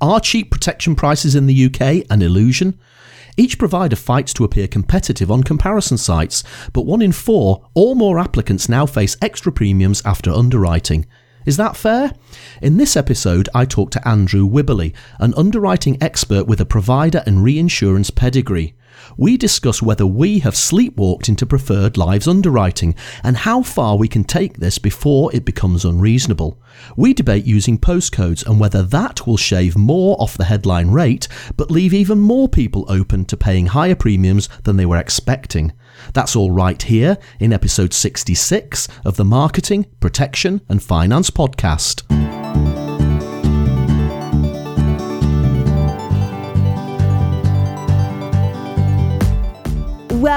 Are cheap protection prices in the UK an illusion? Each provider fights to appear competitive on comparison sites, but one in four or more applicants now face extra premiums after underwriting. Is that fair? In this episode, I talk to Andrew Wibberley, an underwriting expert with a provider and reinsurance pedigree. We discuss whether we have sleepwalked into preferred lives underwriting and how far we can take this before it becomes unreasonable. We debate using postcodes and whether that will shave more off the headline rate but leave even more people open to paying higher premiums than they were expecting. That's all right here in episode 66 of the Marketing, Protection and Finance podcast.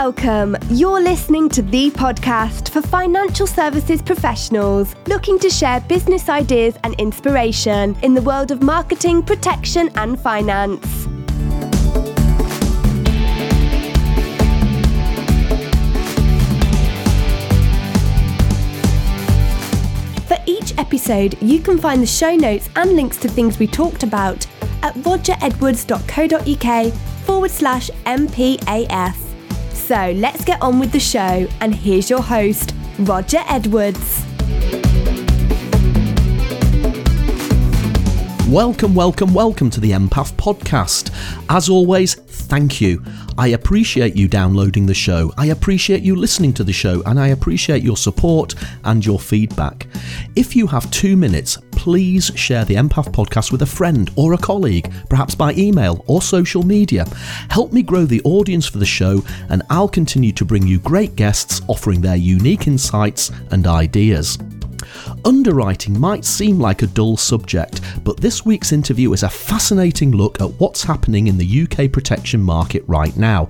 Welcome. You're listening to the podcast for financial services professionals looking to share business ideas and inspiration in the world of marketing, protection, and finance. For each episode, you can find the show notes and links to things we talked about at rogeredwards.co.uk forward slash MPAF. So let's get on with the show, and here's your host, Roger Edwards. Welcome, welcome, welcome to the Empath podcast. As always, thank you. I appreciate you downloading the show. I appreciate you listening to the show and I appreciate your support and your feedback. If you have two minutes, please share the Empath podcast with a friend or a colleague, perhaps by email or social media. Help me grow the audience for the show and I'll continue to bring you great guests offering their unique insights and ideas. Underwriting might seem like a dull subject, but this week's interview is a fascinating look at what's happening in the UK protection market right now.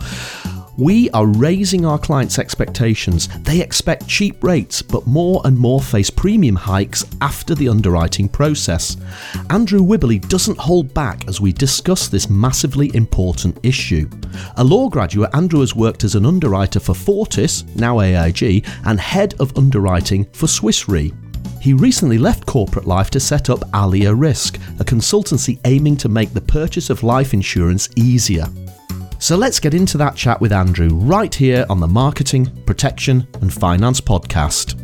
We are raising our clients' expectations. They expect cheap rates, but more and more face premium hikes after the underwriting process. Andrew Wibberley doesn't hold back as we discuss this massively important issue. A law graduate, Andrew has worked as an underwriter for Fortis, now AIG, and head of underwriting for Swiss Re. He recently left corporate life to set up Alea Risk, a consultancy aiming to make the purchase of life insurance easier. So let's get into that chat with Andrew right here on the Marketing, Protection and Finance podcast.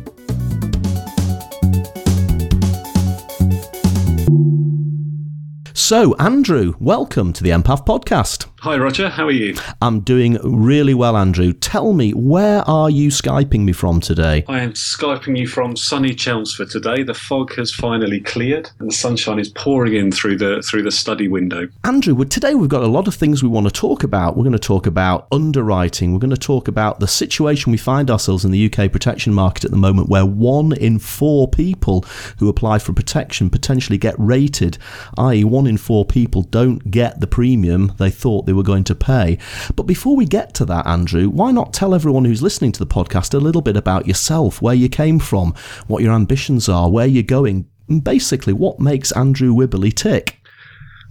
So, Andrew, welcome to the Empath podcast. Hi, Roger. How are you? I'm doing really well, Andrew. Tell me, where are you Skyping me from today? I am Skyping you from sunny Chelmsford today. The fog has finally cleared and the sunshine is pouring in through the through the study window. Andrew, today we've got a lot of things we want to talk about. We're going to talk about underwriting. We're going to talk about the situation we find ourselves in the UK protection market at the moment where one in four people who apply for protection potentially get rated, i.e., one in four people don't get the premium they thought they were going to pay. But before we get to that, Andrew, why not tell everyone who's listening to the podcast a little bit about yourself, where you came from, what your ambitions are, where you're going, and basically what makes Andrew Wibberley tick?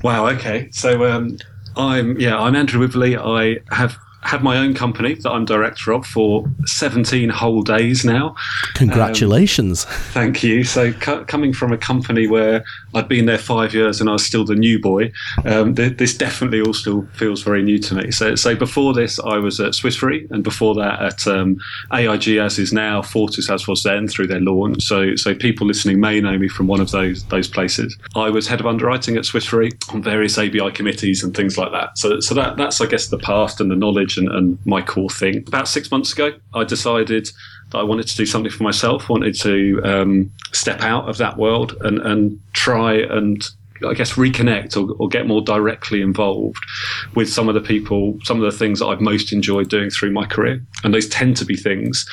Wow. Okay. So um, I'm yeah I'm Andrew Wibberley. I have had my own company that I'm director of for 17 whole days now. Congratulations. Um, thank you. So, coming from a company where I'd been there five years and I was still the new boy, um, th- this definitely all still feels very new to me. So, so before this, I was at Swiss Re, and before that at um, AIG, as is now, Fortis, as was then through their launch. So, so people listening may know me from one of those those places. I was head of underwriting at Swiss Re on various ABI committees and things like that. So, so that that's I guess the past and the knowledge and, and my core thing. About six months ago, I decided that I wanted to do something for myself, wanted to um, step out of that world and, and try and I guess reconnect or, or, get more directly involved with some of the people, some of the things that I've most enjoyed doing through my career. And those tend to be things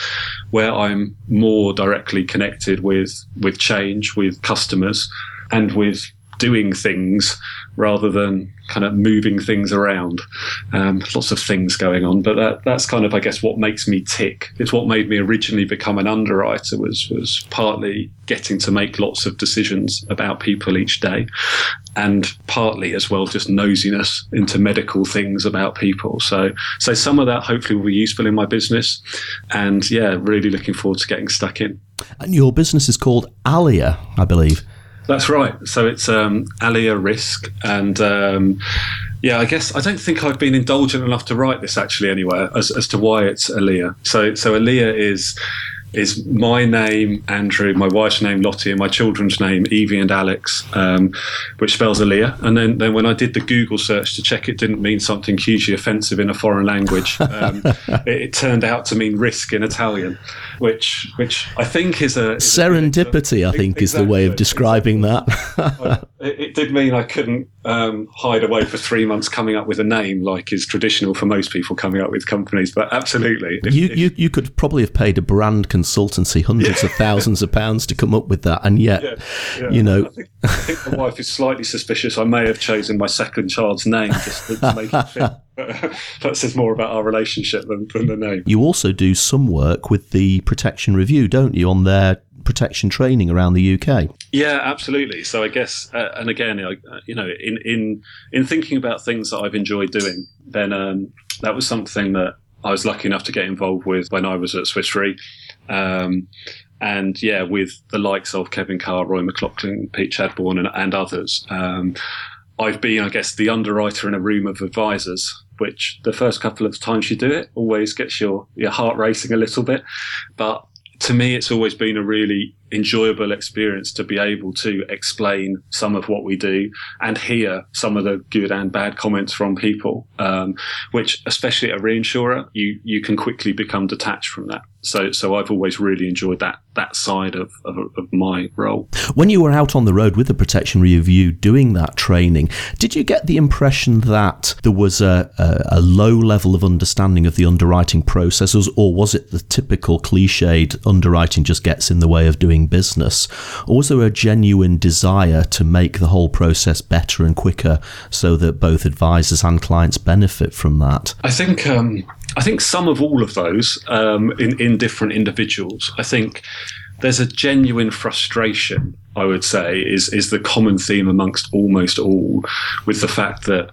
where I'm more directly connected with with change, with customers, and with doing things rather than kind of moving things around. Um, lots of things going on, but that, that's kind of, I guess, what makes me tick. It's what made me originally become an underwriter was was partly getting to make lots of decisions about people each day, and partly as well just nosiness into medical things about people. So so some of that hopefully will be useful in my business, and yeah, really looking forward to getting stuck in. And your business is called Alea, I believe. That's right. So it's um, Alea Risk, and um, yeah, I guess I don't think I've been indulgent enough to write this actually anywhere as, as to why it's Alea. So so Alea is is my name, Andrew, my wife's name, Lottie, and my children's name, Evie and Alex, um, which spells Alea. And then, then when I did the Google search to check it didn't mean something hugely offensive in a foreign language, um, it, it, turned out to mean risk in Italian, which which I think is a is serendipity. A, I think exactly, is the way of describing exactly. that. it, it, did mean I couldn't um, hide away for three months coming up with a name like is traditional for most people coming up with companies. But absolutely, if, you, if, you you could probably have paid a brand consultancy hundreds yeah. of thousands of pounds to come up with that, and yet, yeah, yeah. you know, I think, I think, my wife is slightly suspicious. I may have chosen my second child's name just to, to make it fit. that says more about our relationship than, than the name. You also do some work with the Protection Review, don't you, on their protection training around the UK. Yeah, absolutely. So I guess, uh, and again, you know, in in in thinking about things that I've enjoyed doing, then um, that was something that I was lucky enough to get involved with when I was at Swiss Re. Um, and yeah, with the likes of Kevin Carr, Roy McLoughlin, Pete Chadborn, and, and others. Um, I've been, I guess, the underwriter in a room of advisors, which the first couple of times you do it always gets your, your heart racing a little bit. But to me, it's always been a really enjoyable experience to be able to explain some of what we do and hear some of the good and bad comments from people, um, which, especially at a reinsurer, you, you can quickly become detached from that. So, so I've always really enjoyed that that side of, of, of, my role. When you were out on the road with the Protection Review doing that training, did you get the impression that there was a, a, a low level of understanding of the underwriting processes, or was it the typical cliched underwriting just gets in the way of doing business? Or was there a genuine desire to make the whole process better and quicker so that both advisors and clients benefit from that? I think um, I think some of all of those um, in in different individuals. I think there's a genuine frustration. I would say is is the common theme amongst almost all, with the fact that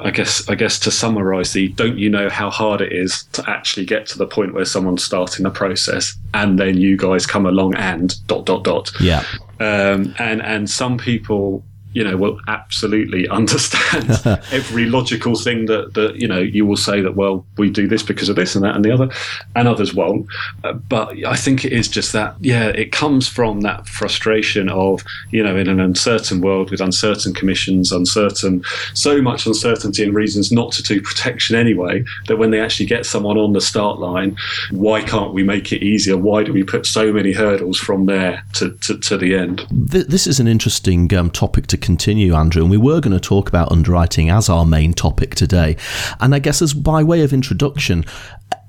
I guess I guess to summarize the don't you know how hard it is to actually get to the point where someone's starting the process and then you guys come along and dot dot dot. Yeah. Um, and and some people you know, will absolutely understand every logical thing that, that, you know, you will say that, well, we do this because of this and that and the other, and others won't. Uh, but I think it is just that, yeah, it comes from that frustration of, you know, in an uncertain world with uncertain commissions, uncertain, so much uncertainty and reasons not to do protection anyway, that when they actually get someone on the start line, why can't we make it easier? Why do we put so many hurdles from there to, to, to the end? This is an interesting um, topic to continue, Andrew, and we were going to talk about underwriting as our main topic today. And I guess, as by way of introduction,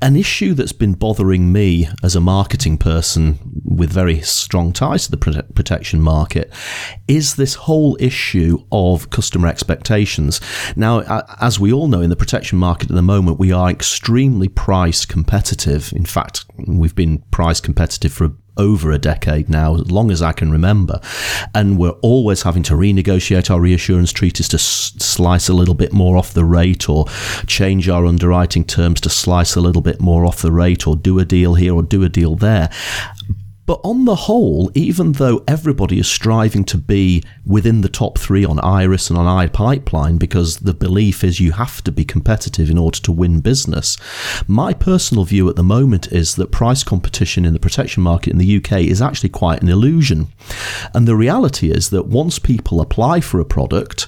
an issue that's been bothering me as a marketing person with very strong ties to the protection market is this whole issue of customer expectations. Now, as we all know, in the protection market at the moment, we are extremely price competitive. In fact, we've been price competitive for over a decade now, as long as I can remember. And we're always having to renegotiate our reassurance treaties to s- slice a little bit more off the rate or change our underwriting terms to slice a little bit more off the rate or do a deal here or do a deal there. But on the whole, even though everybody is striving to be within the top three on Iris and on iPipeline because the belief is you have to be competitive in order to win business, my personal view at the moment is that price competition in the protection market in the UK is actually quite an illusion. And the reality is that once people apply for a product,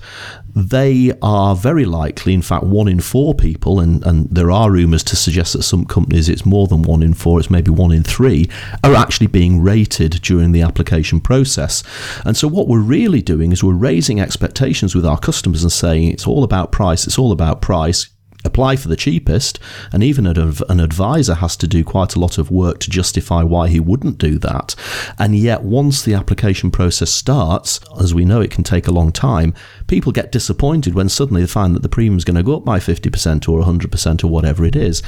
they are very likely, in fact, one in four people, and, and there are rumours to suggest that some companies it's more than one in four, it's maybe one in three, are actually being rated during the application process. And so, what we're really doing is we're raising expectations with our customers and saying it's all about price, it's all about price apply for the cheapest, and even an advisor has to do quite a lot of work to justify why he wouldn't do that. And yet, once the application process starts, as we know it can take a long time, people get disappointed when suddenly they find that the premium is going to go up by 50% or 100% or whatever it is.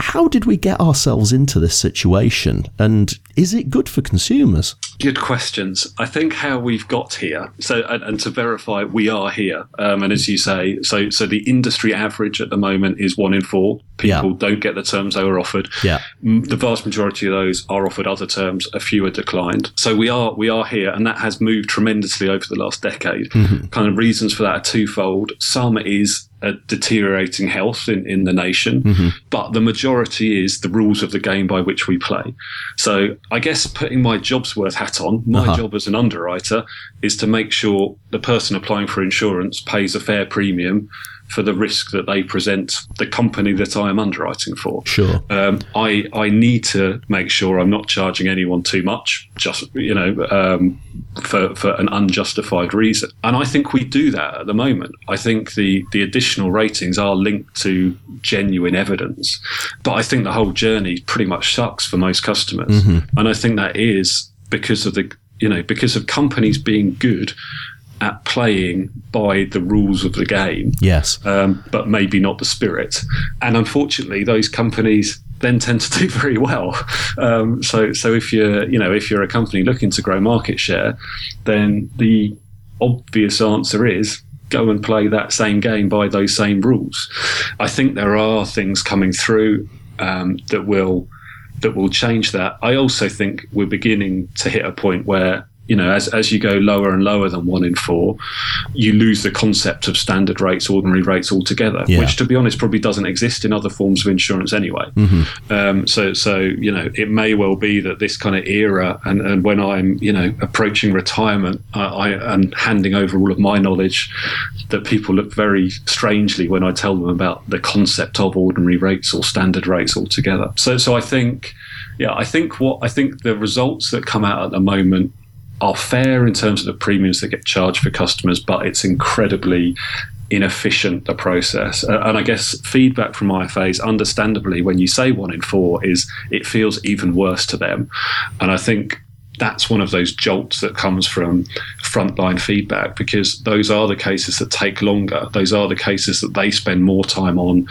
How did we get ourselves into this situation? And is it good for consumers? Good questions. I think how we've got here. So, and, and to verify, we are here. Um, and as you say, so so the industry average at the moment is one in four people Yeah. don't get the terms they were offered. Yeah. The vast majority of those are offered other terms. A few are declined. So we are we are here, and that has moved tremendously over the last decade. Mm-hmm. Kind of reasons for that are twofold. Some is a deteriorating health in, in the nation, but the majority is the rules of the game by which we play. So I guess putting my job's worth hat on, my Uh-huh. job as an underwriter is to make sure the person applying for insurance pays a fair premium for the risk that they present the company that I am underwriting for. Sure. Um, I I need to make sure I'm not charging anyone too much, just you know, um, for for an unjustified reason. And I think we do that at the moment. I think the the ratings are linked to genuine evidence, but I think the whole journey pretty much sucks for most customers, and I think that is because of the you know because of companies being good at playing by the rules of the game Yes. um, but maybe not the spirit. And unfortunately, those companies then tend to do very well. Um, so, so if you're, you know, if you're a company looking to grow market share, then the obvious answer is go and play that same game by those same rules. I think there are things coming through um, that will that will change that. I also think we're beginning to hit a point where you know, as, as you go lower and lower than one in four, you lose the concept of standard rates, ordinary rates altogether, Yeah. which, to be honest, probably doesn't exist in other forms of insurance anyway. Um, so, so you know, it may well be that this kind of era, and, and when I'm, you know, approaching retirement, I, I am handing over all of my knowledge. That people look very strangely when I tell them about the concept of ordinary rates or standard rates altogether. So, so I think, yeah, I think what I think the results that come out at the moment are fair in terms of the premiums that get charged for customers, but it's incredibly inefficient the process. Uh, and I guess feedback from IFAs, understandably, when you say one in four, is it feels even worse to them. And I think that's one of those jolts that comes from frontline feedback because those are the cases that take longer. Those are the cases that they spend more time on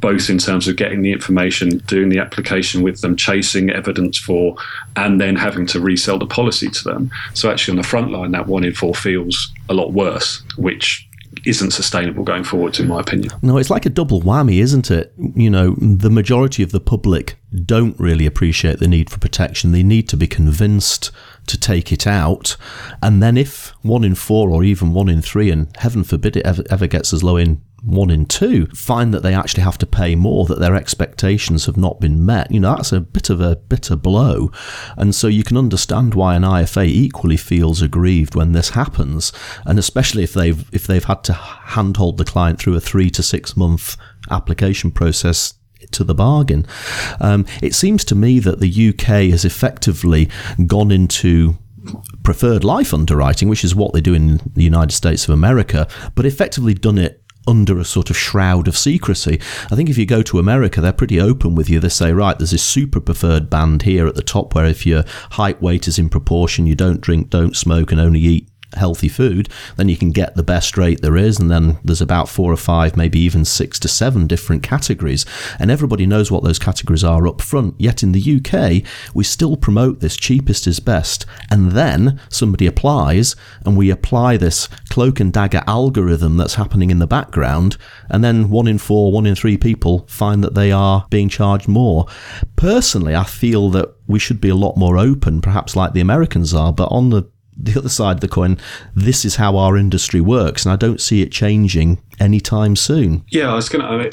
both in terms of getting the information, doing the application with them, chasing evidence for, and then having to resell the policy to them. So actually, on the front line, that one in four feels a lot worse, which isn't sustainable going forwards, in my opinion. No, it's like a double whammy, isn't it? You know, the majority of the public don't really appreciate the need for protection. They need to be convinced to take it out. And then if one in four or even one in three, and heaven forbid it ever, ever gets as low in one in two, find that they actually have to pay more, that their expectations have not been met, you know, that's a bit of a bitter blow. And so you can understand why an IFA equally feels aggrieved when this happens. And especially if they've if they've had to handhold the client through a three to six month application process to the bargain. Um, it seems to me that the UK has effectively gone into preferred life underwriting, which is what they do in the United States of America, but effectively done it under a sort of shroud of secrecy. I think if you go to America, they're pretty open with you. They say, right, there's this super preferred band here at the top where if your height weight is in proportion, you don't drink, don't smoke, and only eat healthy food, then you can get the best rate there is. And then there's about four or five, maybe even six to seven different categories. And everybody knows what those categories are up front. Yet in the UK, we still promote this cheapest is best. And then somebody applies and we apply this cloak and dagger algorithm that's happening in the background. And then one in four, one in three people find that they are being charged more. Personally, I feel that we should be a lot more open, perhaps like the Americans are, but on the the other side of the coin, this is how our industry works, and I don't see it changing anytime soon. Yeah, I was going to. I mean,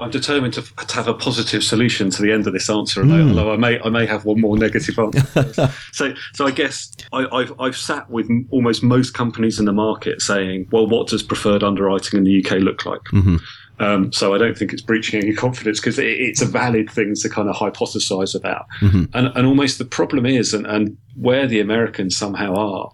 I'm determined to, to have a positive solution to the end of this answer, although, hmm. although I may I may have one more negative answer. so, so I guess I, I've I've sat with almost most companies in the market saying, well, what does preferred underwriting in the UK look like? Mm-hmm. Um, so I don't think it's breaching any confidence because it, it's a valid thing to kind of hypothesize about. And, and almost the problem is, and, and where the Americans somehow are,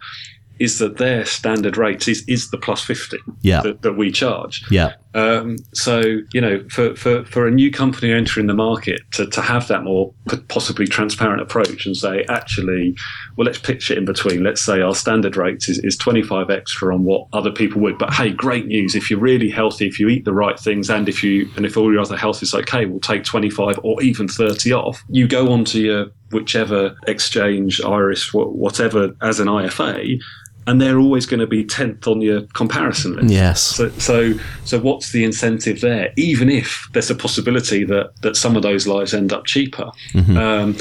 is that their standard rates is, is the plus 50 Yeah. that, that we charge. Yeah, Um, so, you know, for, for, for a new company entering the market to, to have that more possibly transparent approach and say, actually, well, let's pitch it in between. Let's say our standard rates is, is 25 extra on what other people would. But hey, great news. If you're really healthy, if you eat the right things and if you, and if all your other health is okay, we'll take 25 or even 30 off. You go onto your whichever exchange, Iris, whatever, as an IFA, and they're always going to be tenth on your comparison list. Yes. So, so, so what's the incentive there? Even if there's a possibility that that some of those lives end up cheaper, mm-hmm. um,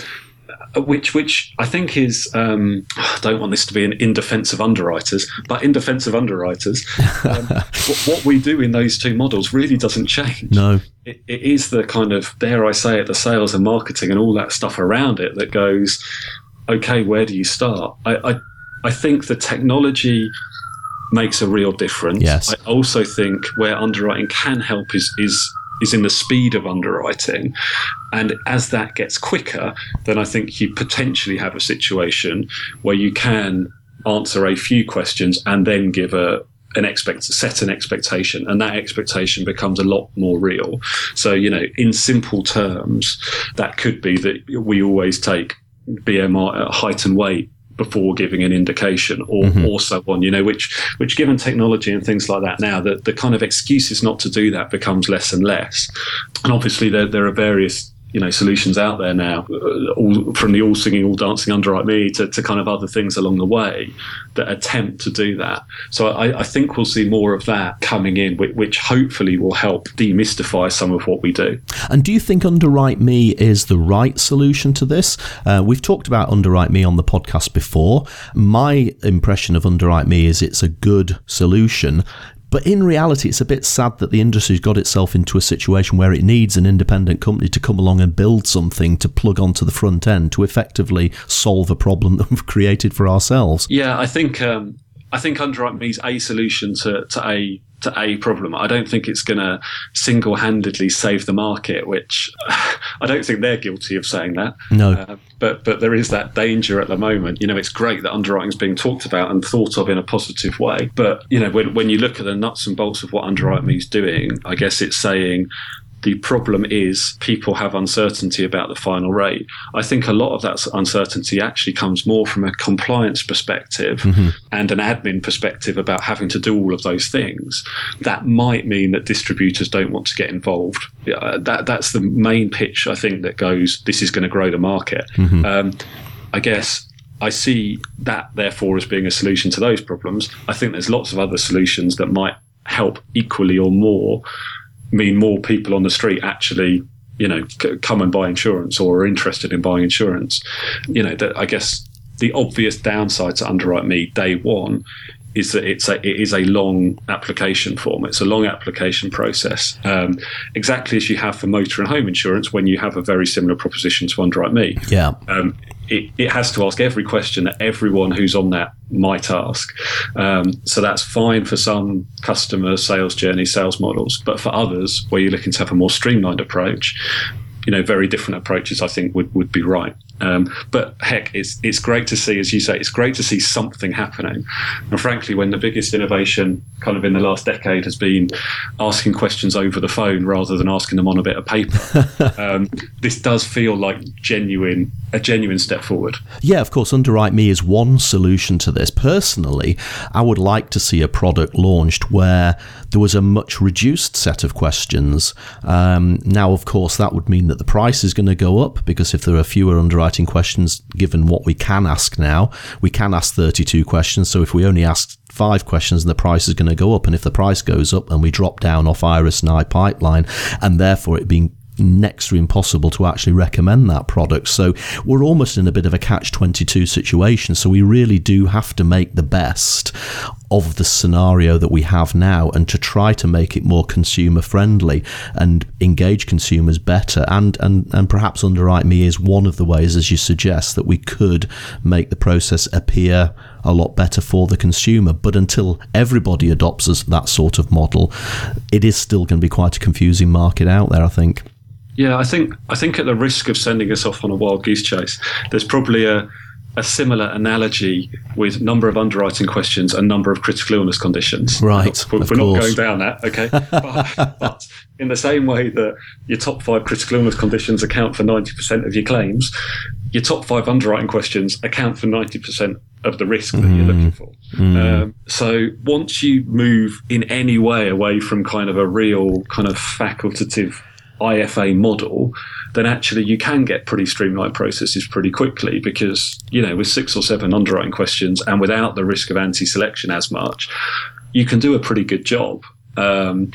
which which I think is um, I don't want this to be an in defence of underwriters, but in defence of underwriters, um, what, what, we do in those two models really doesn't change. No, it, it is the kind of dare I say it, the sales and marketing and all that stuff around it that goes. Okay, where do you start? I, I, I think the technology makes a real difference. Yes. I also think where underwriting can help is is is in the speed of underwriting. And as that gets quicker, then I think you potentially have a situation where you can answer a few questions and then give a an expect set an expectation and that expectation becomes a lot more real so you know in simple terms that could be that we always take BMI uh, height and weight before giving an indication or, mm-hmm. or so on, you know, which, which given technology and things like that now, the, the kind of excuses not to do that becomes less and less. And obviously there, there are various you know solutions out there now, uh, all, from the all singing, all dancing UnderwriteMe to, to kind of other things along the way that attempt to do that. So I, I think we'll see more of that coming in, which, which, hopefully will help demystify some of what we do. And do you think UnderwriteMe is the right solution to this? Uh, we've talked about UnderwriteMe on the podcast before. My impression of UnderwriteMe is it's a good solution. But in reality, it's a bit sad that the industry's got itself into a situation where it needs an independent company to come along and build something to plug onto the front end to effectively solve a problem that we've created for ourselves. Yeah, I think um, I think UnderwriteMe is a solution to, to a to a problem. I don't think it's going to single handedly save the market, which I don't think they're guilty of saying that. No. Uh, but but there is that danger at the moment. You know, it's great that underwriting is being talked about and thought of in a positive way. But you know, when when you look at the nuts and bolts of what underwriting is doing, I guess it's saying the problem is people have uncertainty about the final rate. I think a lot of that uncertainty actually comes more from a compliance perspective mm-hmm. and an admin perspective about having to do all of those things. That might mean that distributors don't want to get involved. Yeah, that that's the main pitch I think that goes. This is going to grow the market. Mm-hmm. Um, I guess I see that, therefore, as being a solution to those problems. I think there's lots of other solutions that might help equally or more mean more people on the street actually you know come and buy insurance or are interested in buying insurance you know that i guess the obvious downside to UnderwriteMe day one is that it's a it is a long application form. It's a long application process, um, exactly as you have for motor and home insurance when you have a very similar proposition to UnderwriteMe. Yeah. Um, it, it has to ask every question that everyone who's on that might ask. Um, so that's fine for some customer sales journey, sales models, but for others, where you're looking to have a more streamlined approach, you know, very different approaches, I think would, would be right. Um, but heck, it's it's great to see, as you say, it's great to see something happening. And frankly, when the biggest innovation kind of in the last decade has been asking questions over the phone rather than asking them on a bit of paper, um, this does feel like genuine a genuine step forward. Yeah, of course, UnderwriteMe is one solution to this. Personally, I would like to see a product launched where there was a much reduced set of questions. Um, now, of course, that would mean that the price is going to go up because if there are fewer underwriting questions, given what we can ask now, we can ask 32 questions. So if we only ask five questions, the price is going to go up. And if the price goes up and we drop down off Iris and iPipeline, and therefore it being next to impossible to actually recommend that product. So we're almost in a bit of a catch 22 situation. So we really do have to make the best of the scenario that we have now and to try to make it more consumer friendly and engage consumers better. And, and, and perhaps UnderwriteMe is one of the ways, as you suggest, that we could make the process appear a lot better for the consumer. But until everybody adopts that sort of model, it is still going to be quite a confusing market out there, I think. Yeah, I think I think at the risk of sending us off on a wild goose chase, there's probably a a similar analogy with number of underwriting questions and number of critical illness conditions. Right. We're, we're not going down that, okay? but, but, in the same way that your top five critical illness conditions account for 90% of your claims, your top five underwriting questions account for 90% of the risk that mm. you're looking for. Mm. Um, so once you move in any way away from kind of a real kind of facultative IFA model, then actually you can get pretty streamlined processes pretty quickly because, you know, with six or seven underwriting questions and without the risk of anti selection as much, you can do a pretty good job. Um,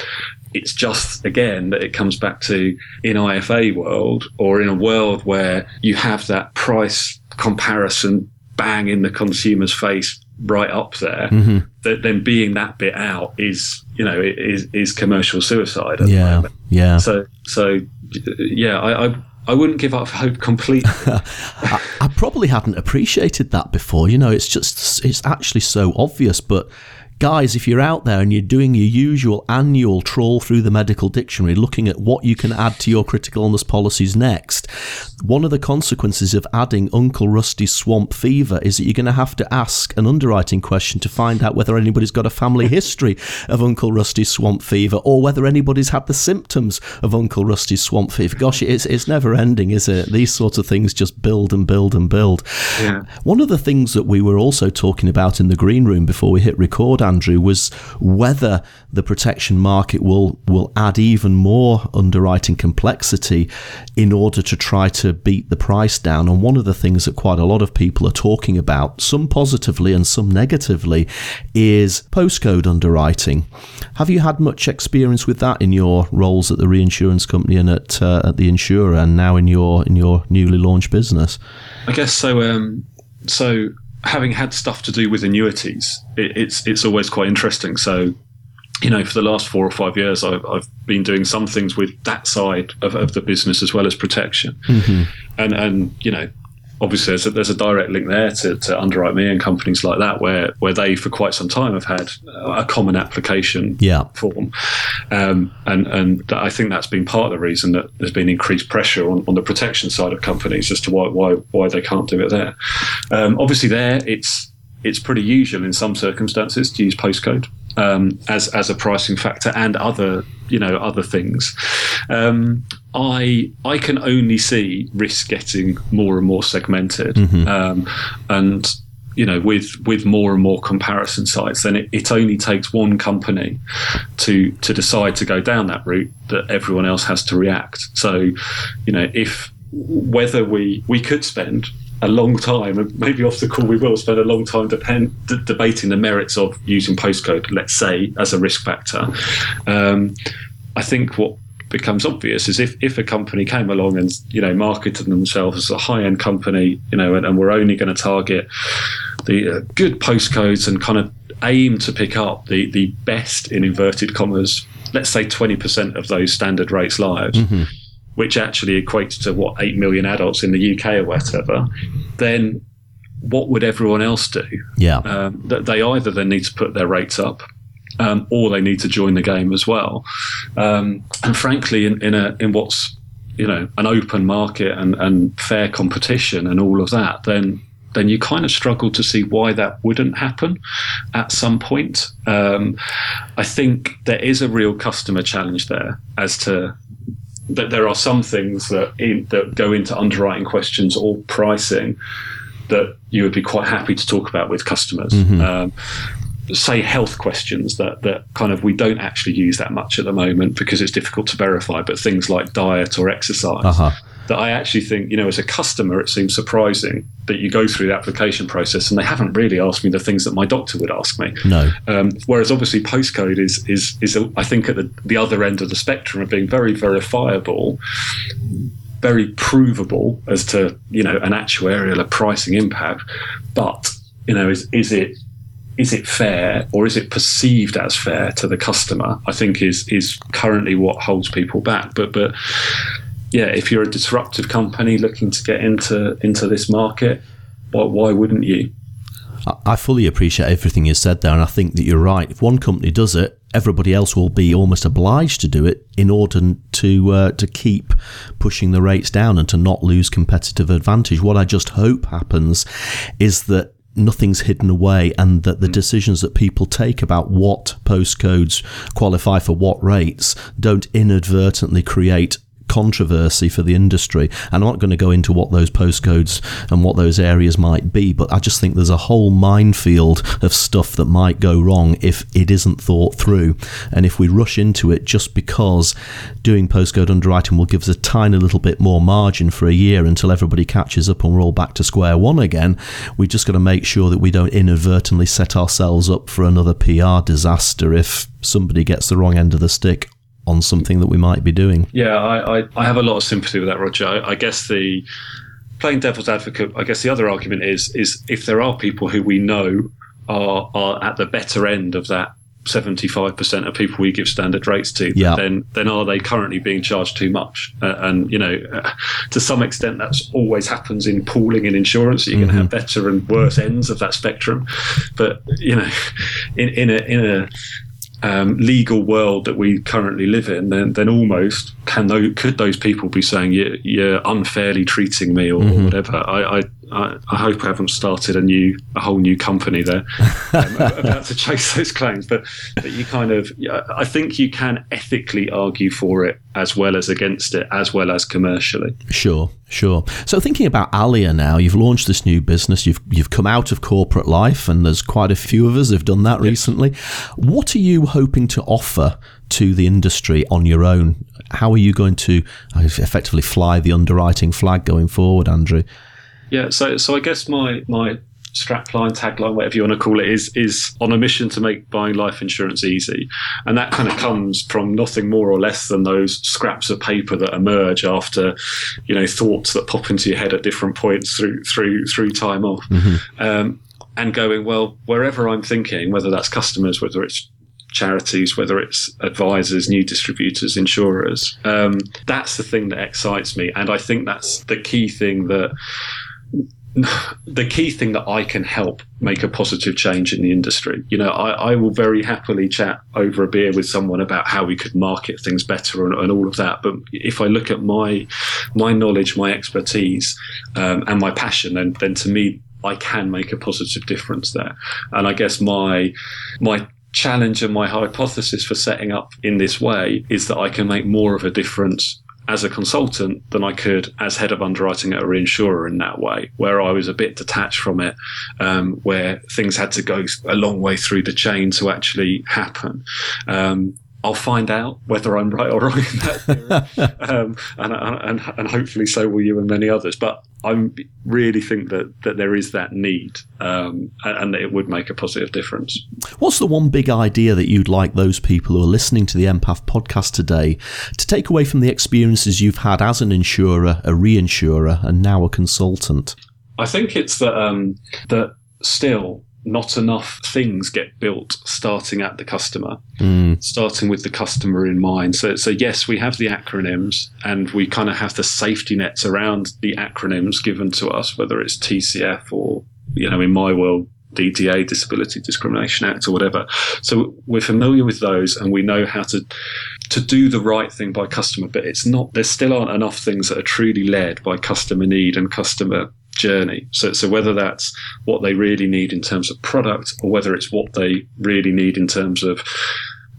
it's just again that it comes back to in IFA world or in a world where you have that price comparison bang in the consumer's face right up there, mm-hmm. that then being that bit out is you know is is commercial suicide. yeah, yeah. So so yeah, I, I I wouldn't give up hope completely. I, I, probably hadn't appreciated that before. You know, it's just it's actually so obvious, but guys, if you're out there and you're doing your usual annual trawl through the medical dictionary, looking at what you can add to your critical illness policies next, one of the consequences of adding Uncle Rusty's swamp fever is that you're going to have to ask an underwriting question to find out whether anybody's got a family history of Uncle Rusty's swamp fever or whether anybody's had the symptoms of Uncle Rusty's swamp fever. Gosh, it's, it's never ending, is it? These sorts of things just build and build and build. Yeah. One of the things that we were also talking about in the green room before we hit record, Andrew, was whether the protection market will will add even more underwriting complexity in order to try to beat the price down. And one of the things that quite a lot of people are talking about, some positively and some negatively, is postcode underwriting. Have you had much experience with that in your roles at the reinsurance company and at uh, at the insurer, and now in your in your newly launched business? I guess so. Um, so having had stuff to do with annuities, it, it's it's always quite interesting. So, you know, for the last four or five years, I've, I've been doing some things with that side of, of the business as well as protection, mm-hmm. and and you know, obviously there's a, there's a direct link there to, to UnderwriteMe and companies like that where where they for quite some time have had a common application yeah. form. Um, and and I think that's been part of the reason that there's been increased pressure on, on the protection side of companies as to why why why they can't do it there. Um, obviously there it's it's pretty usual in some circumstances to use postcode um, as as a pricing factor and other you know other things. Um, I I can only see risk getting more and more segmented, mm-hmm. um, and you know with with more and more comparison sites, then it, it only takes one company to to decide to go down that route that everyone else has to react. So, you know if whether we we could spend a long time, and maybe off the call we will spend a long time depend, d- debating the merits of using postcode, let's say, as a risk factor. Um, I think what becomes obvious is if, if a company came along and you know marketed themselves as a high end company, you know, and, and we're only going to target the uh, good postcodes and kind of aim to pick up the the best in inverted commas, let's say twenty percent of those standard rates lives. Mm-hmm which actually equates to what eight million adults in the UK or whatever, then what would everyone else do? Yeah, um, that they either then need to put their rates up. Um, or they need to join the game as well, um, and frankly, in, in a in what's you know an open market and, and fair competition and all of that, then then you kind of struggle to see why that wouldn't happen at some point. Um, I think there is a real customer challenge there as to that there are some things that in, that go into underwriting questions or pricing that you would be quite happy to talk about with customers. Mm-hmm. Um, say health questions that that kind of we don't actually use that much at the moment because it's difficult to verify, but things like diet or exercise. Uh-huh that I actually think, you know, as a customer, it seems surprising that you go through the application process and they haven't really asked me the things that my doctor would ask me. No. Um, whereas obviously postcode is is is I think at the, the other end of the spectrum of being very verifiable, very provable as to you know an actuarial a pricing impact, but you know is is it is it fair or is it perceived as fair to the customer? I think is is currently what holds people back. But but yeah, if you're a disruptive company looking to get into into this market, why, why wouldn't you? I fully appreciate everything you said there, and I think that you're right. If one company does it, everybody else will be almost obliged to do it in order to uh, to keep pushing the rates down and to not lose competitive advantage. What I just hope happens is that nothing's hidden away and that the mm. decisions that people take about what postcodes qualify for what rates don't inadvertently create controversy for the industry. And I'm not going to go into what those postcodes and what those areas might be, but I just think there's a whole minefield of stuff that might go wrong if it isn't thought through. And if we rush into it just because doing postcode underwriting will give us a tiny little bit more margin for a year until everybody catches up and we're all back to square one again, we just got to make sure that we don't inadvertently set ourselves up for another PR disaster if somebody gets the wrong end of the stick on something that we might be doing. Yeah, I, I, I have a lot of sympathy with that, Roger. I, I guess the playing devil's advocate, I guess the other argument is is if there are people who we know are are at the better end of that 75% of people we give standard rates to, Yeah. then then are they currently being charged too much? Uh, and you know, uh, to some extent, that's always happens in pooling and insurance. You're going to have better and worse ends of that spectrum. But you know, in in a in a um, legal world that we currently live in, then then almost can those, could those people be saying you're, you're unfairly treating me or, or whatever? I, I I I hope I haven't started a new a whole new company there um, about to chase those claims, but but you kind of, I think you can ethically argue for it as well as against it as well as commercially. Sure, sure. So thinking about Alea now, you've launched this new business. You've you've come out of corporate life, and there's quite a few of us who've done that recently. What are you hoping to offer to the industry on your own? How are you going to uh, effectively fly the underwriting flag going forward, Andrew? Yeah, so so I guess my my strapline, tagline, whatever you want to call it, is is on a mission to make buying life insurance easy, and that kind of comes from nothing more or less than those scraps of paper that emerge after, you know, thoughts that pop into your head at different points through through through time off, um, and going well wherever I'm thinking, whether that's customers, whether it's charities, whether it's advisors, new distributors, insurers. Um, that's the thing that excites me, and I think that's the key thing that the key thing that I can help make a positive change in the industry. You know, I, I will very happily chat over a beer with someone about how we could market things better and, and all of that. But if I look at my my knowledge, my expertise, um, and my passion, then then to me, I can make a positive difference there. And I guess my my challenge and my hypothesis for setting up in this way is that I can make more of a difference as a consultant than I could as head of underwriting at a reinsurer in that way, where I was a bit detached from it, um, where things had to go a long way through the chain to actually happen. Um, I'll find out whether I'm right or wrong in that theory, um, and, and, and hopefully so will you and many others. But I really think that, that there is that need, um, and, and that it would make a positive difference. What's the one big idea that you'd like those people who are listening to the Empath podcast today to take away from the experiences you've had as an insurer, a reinsurer, and now a consultant? I think it's that um, that still not enough things get built starting at the customer, hmm. starting with the customer in mind. So, so yes, we have the acronyms and we kind of have the safety nets around the acronyms given to us, whether it's TCF or, you know, in my world, DDA, Disability Discrimination Act, or whatever. So we're familiar with those and we know how to to do the right thing by customer, but it's not. There still aren't enough things that are truly led by customer need and customer journey. So, so whether that's what they really need in terms of product, or whether it's what they really need in terms of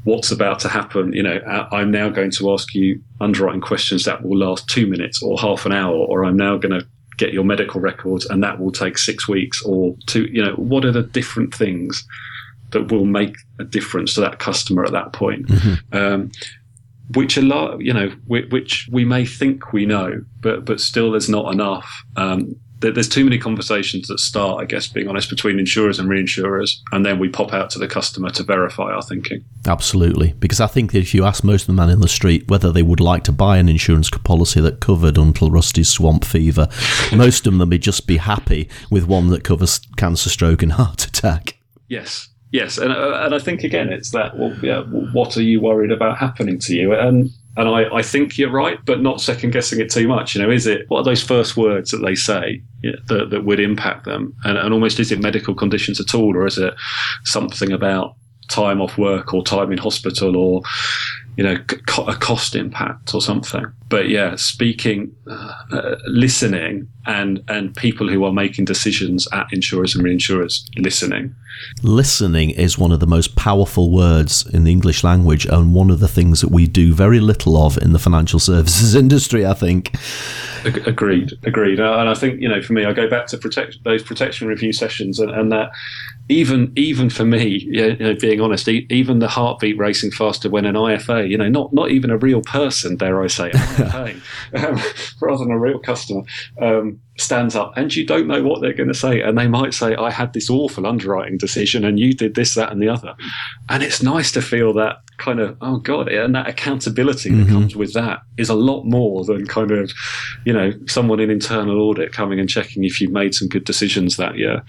what's about to happen. You know, I'm now going to ask you underwriting questions that will last two minutes or half an hour, or I'm now going to get your medical records and that will take six weeks or two. You know, what are the different things that will make a difference to that customer at that point? Um, which a lot, you know, which we may think we know, but but still there's not enough. Um, there's too many conversations that start, I guess, being honest, between insurers and reinsurers, and then we pop out to the customer to verify our thinking. Absolutely, because I think if you ask most of the man in the street whether they would like to buy an insurance policy that covered Uncle Rusty's swamp fever, most of them would just be happy with one that covers cancer, stroke, and heart attack. Yes, yes, and uh, and I think again it's that. Well, yeah, what are you worried about happening to you? And and I, I think you're right, but not second guessing it too much. You know, is it what are those first words that they say that that would impact them? And and almost is it medical conditions at all, or is it something about time off work or time in hospital or you know a cost impact or something? But yeah, speaking, uh, uh, listening, and and people who are making decisions at insurers and reinsurers listening. Listening is one of the most powerful words in the English language, and one of the things that we do very little of in the financial services industry. I think. Agreed, agreed, and I think you know, for me, I go back to protect those protection review sessions, and, and that even even for me, you know, being honest, even the heartbeat racing faster when an IFA, you know, not not even a real person, dare I say, IFA, um, rather than a real customer, um, stands up, and you don't know what they're going to say, and they might say, "I had this awful underwriting decision, and you did this, that, and the other," and it's nice to feel that kind of oh god and that accountability that mm-hmm. comes with that is a lot more than kind of you know someone in internal audit coming and checking if you've made some good decisions that year.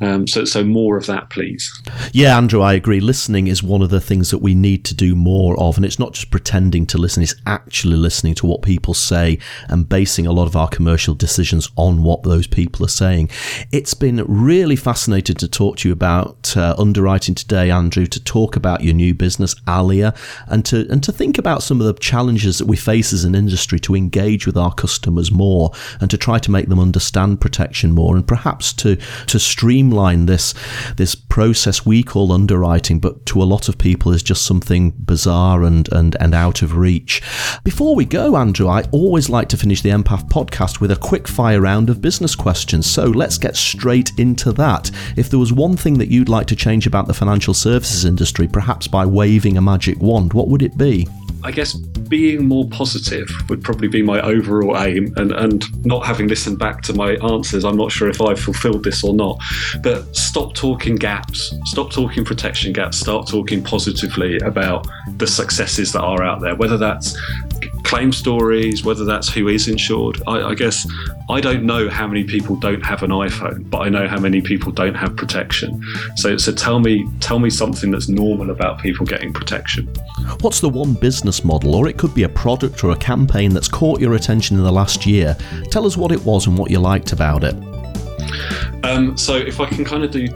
Um, so so more of that please. Yeah andrew i agree. Listening is one of the things that we need to do more of and it's not just pretending to listen it's actually listening to what people say and basing a lot of our commercial decisions on what those people are saying it's been really fascinating to talk to you about uh, underwriting today andrew to talk about your new business Alea, and to and to think about some of the challenges that we face as an industry to engage with our customers more and to try to make them understand protection more and perhaps to to streamline this this process we call underwriting, but to a lot of people is just something bizarre and and and out of reach. Before we go, Andrew, I always like to finish the MPAF podcast with a quick fire round of business questions. So let's get straight into that. If there was one thing that you'd like to change about the financial services industry, perhaps by waving a magic wand, what would it be? I guess being more positive would probably be my overall aim. And, and not having listened back to my answers, I'm not sure if I've fulfilled this or not. But stop talking gaps, stop talking protection gaps, start talking positively about the successes that are out there, whether that's claim stories, whether that's who is insured. I, I, guess I don't know how many people don't have an iPhone, but I know how many people don't have protection. So, so tell me, tell me something that's normal about people getting protection. What's the one business model, or it could be a product or a campaign that's caught your attention in the last year? Tell us what it was and what you liked about it. Um, so, if I can kind of do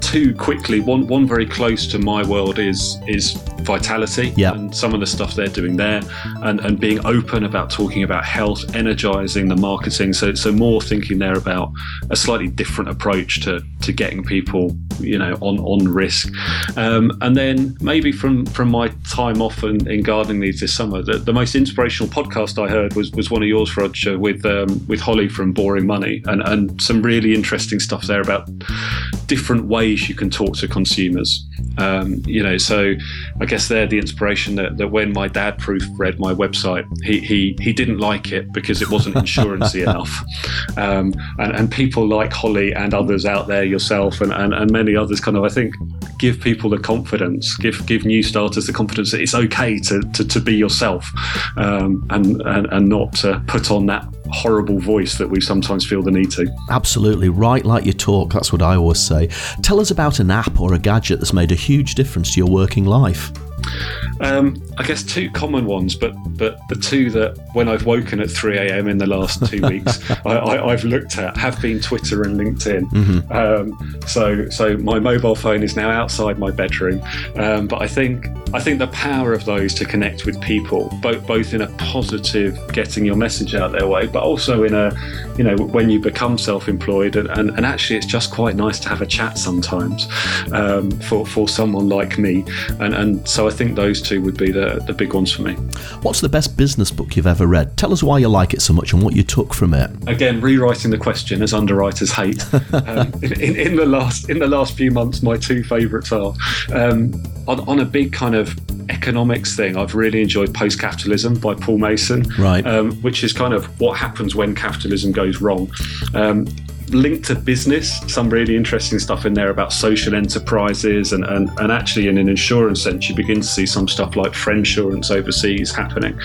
two quickly, one one very close to my world is is vitality yep. and some of the stuff they're doing there and, and being open about talking about health, energizing the marketing. So so more thinking there about a slightly different approach to to getting people, you know, on on risk. Um, and then maybe from from my time off in, in gardening leave this summer, the, the, most inspirational podcast I heard was was one of yours, Roger, with um, with Holly from Boring Money and, and some really interesting stuff there about different ways you can talk to consumers. Um, you know, so I guess they're the inspiration that, that when my dad proofread my website, he, he, he didn't like it because it wasn't insurancy enough. Um, and, and people like Holly and others out there, yourself and, and, and many others, kind of, I think, give people the confidence, give give new starters the confidence that it's okay to, to, to be yourself um, and, and, and not to put on that horrible voice that we sometimes feel the need to. Absolutely. Right like you talk. That's what I always say. Tell us about an app or a gadget that's made a huge difference to your working life. Um, I guess two common ones, but but the two that when I've woken at 3 a.m. in the last two weeks, I, have looked at have been Twitter and LinkedIn. Mm-hmm. Um, so so my mobile phone is now outside my bedroom, um, but I think I think the power of those to connect with people, both both in a positive, getting your message out their way, but also in a you know when you become self-employed and, and, and actually it's just quite nice to have a chat sometimes um, for for someone like me, and and so I think those two would be the, the big ones for me. What's the best business book you've ever read? Tell us why you like it so much and what you took from it. Again, rewriting the question as underwriters hate. um, in, in, in, the last in the last few months, my two favourites are um, on, on a big kind of economics thing. I've really enjoyed Post Capitalism by Paul Mason, right? Um, which is kind of what happens when capitalism goes wrong. Um, linked to business, some really interesting stuff in there about social enterprises, and, and, and actually, in an insurance sense, you begin to see some stuff like Friendsurance overseas happening,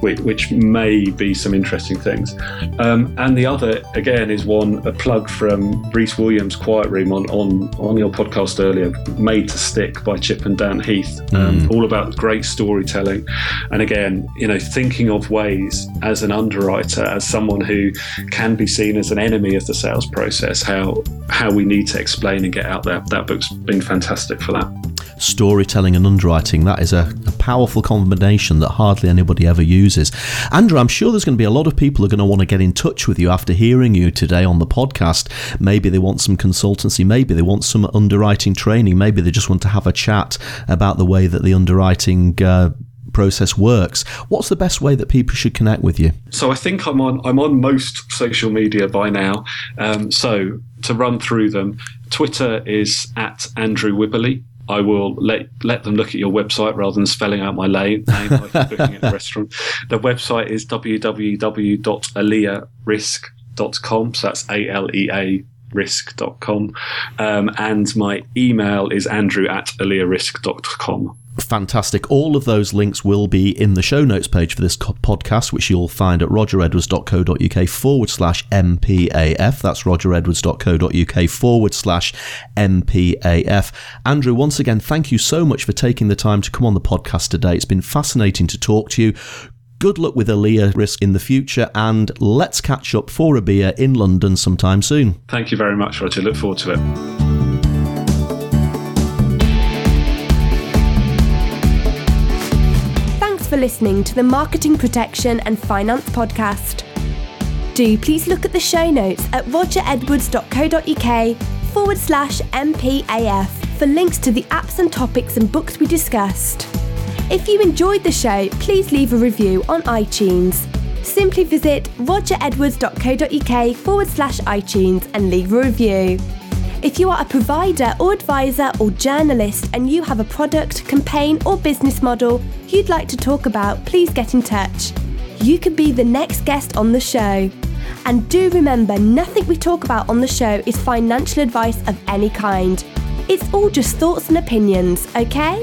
which, which may be some interesting things. Um, and the other, again, is one a plug from Reese Williams' Quiet Room on, on, on your podcast earlier, Made to Stick by Chip and Dan Heath, um, mm. all about great storytelling. And again, you know, thinking of ways as an underwriter, as someone who can be seen as an enemy of the sales process, how how we need to explain and get out there. That book's been fantastic for that. storytelling and underwriting. That is a, a powerful combination that hardly anybody ever uses. Andrew, I'm sure there's going to be a lot of people who are going to want to get in touch with you after hearing you today on the podcast. Maybe they want some consultancy, maybe they want some underwriting training, maybe they just want to have a chat about the way that the underwriting uh, process works. What's the best way that people should connect with you? So I think I'm on I'm on most social media by now. Um, so to run through them, Twitter is at Andrew Wibberley. I will let let them look at your website rather than spelling out my name like booking at a restaurant. The website is www.alearisk.com. So that's A L E A risk.com. Um, and my email is andrew at alearisk.com. Fantastic. All of those links will be in the show notes page for this podcast, which you'll find at rogeredwards.co.uk forward slash MPAF. That's rogeredwards.co.uk forward slash MPAF. Andrew, once again, thank you so much for taking the time to come on the podcast today. It's been fascinating to talk to you. Good luck with Alea Risk in the future, and let's catch up for a beer in London sometime soon. Thank you very much, Roger. Look forward to it. For listening to the Marketing Protection and Finance podcast. Do please look at the show notes at rogeredwards.co.uk forward slash MPAF for links to the apps and topics and books we discussed. If you enjoyed the show, please leave a review on iTunes. Simply visit rogeredwards.co.uk forward slash iTunes and leave a review. If you are a provider or advisor or journalist and you have a product, campaign, or business model you'd like to talk about, please get in touch. You could be the next guest on the show. And do remember, nothing we talk about on the show is financial advice of any kind. It's all just thoughts and opinions, okay?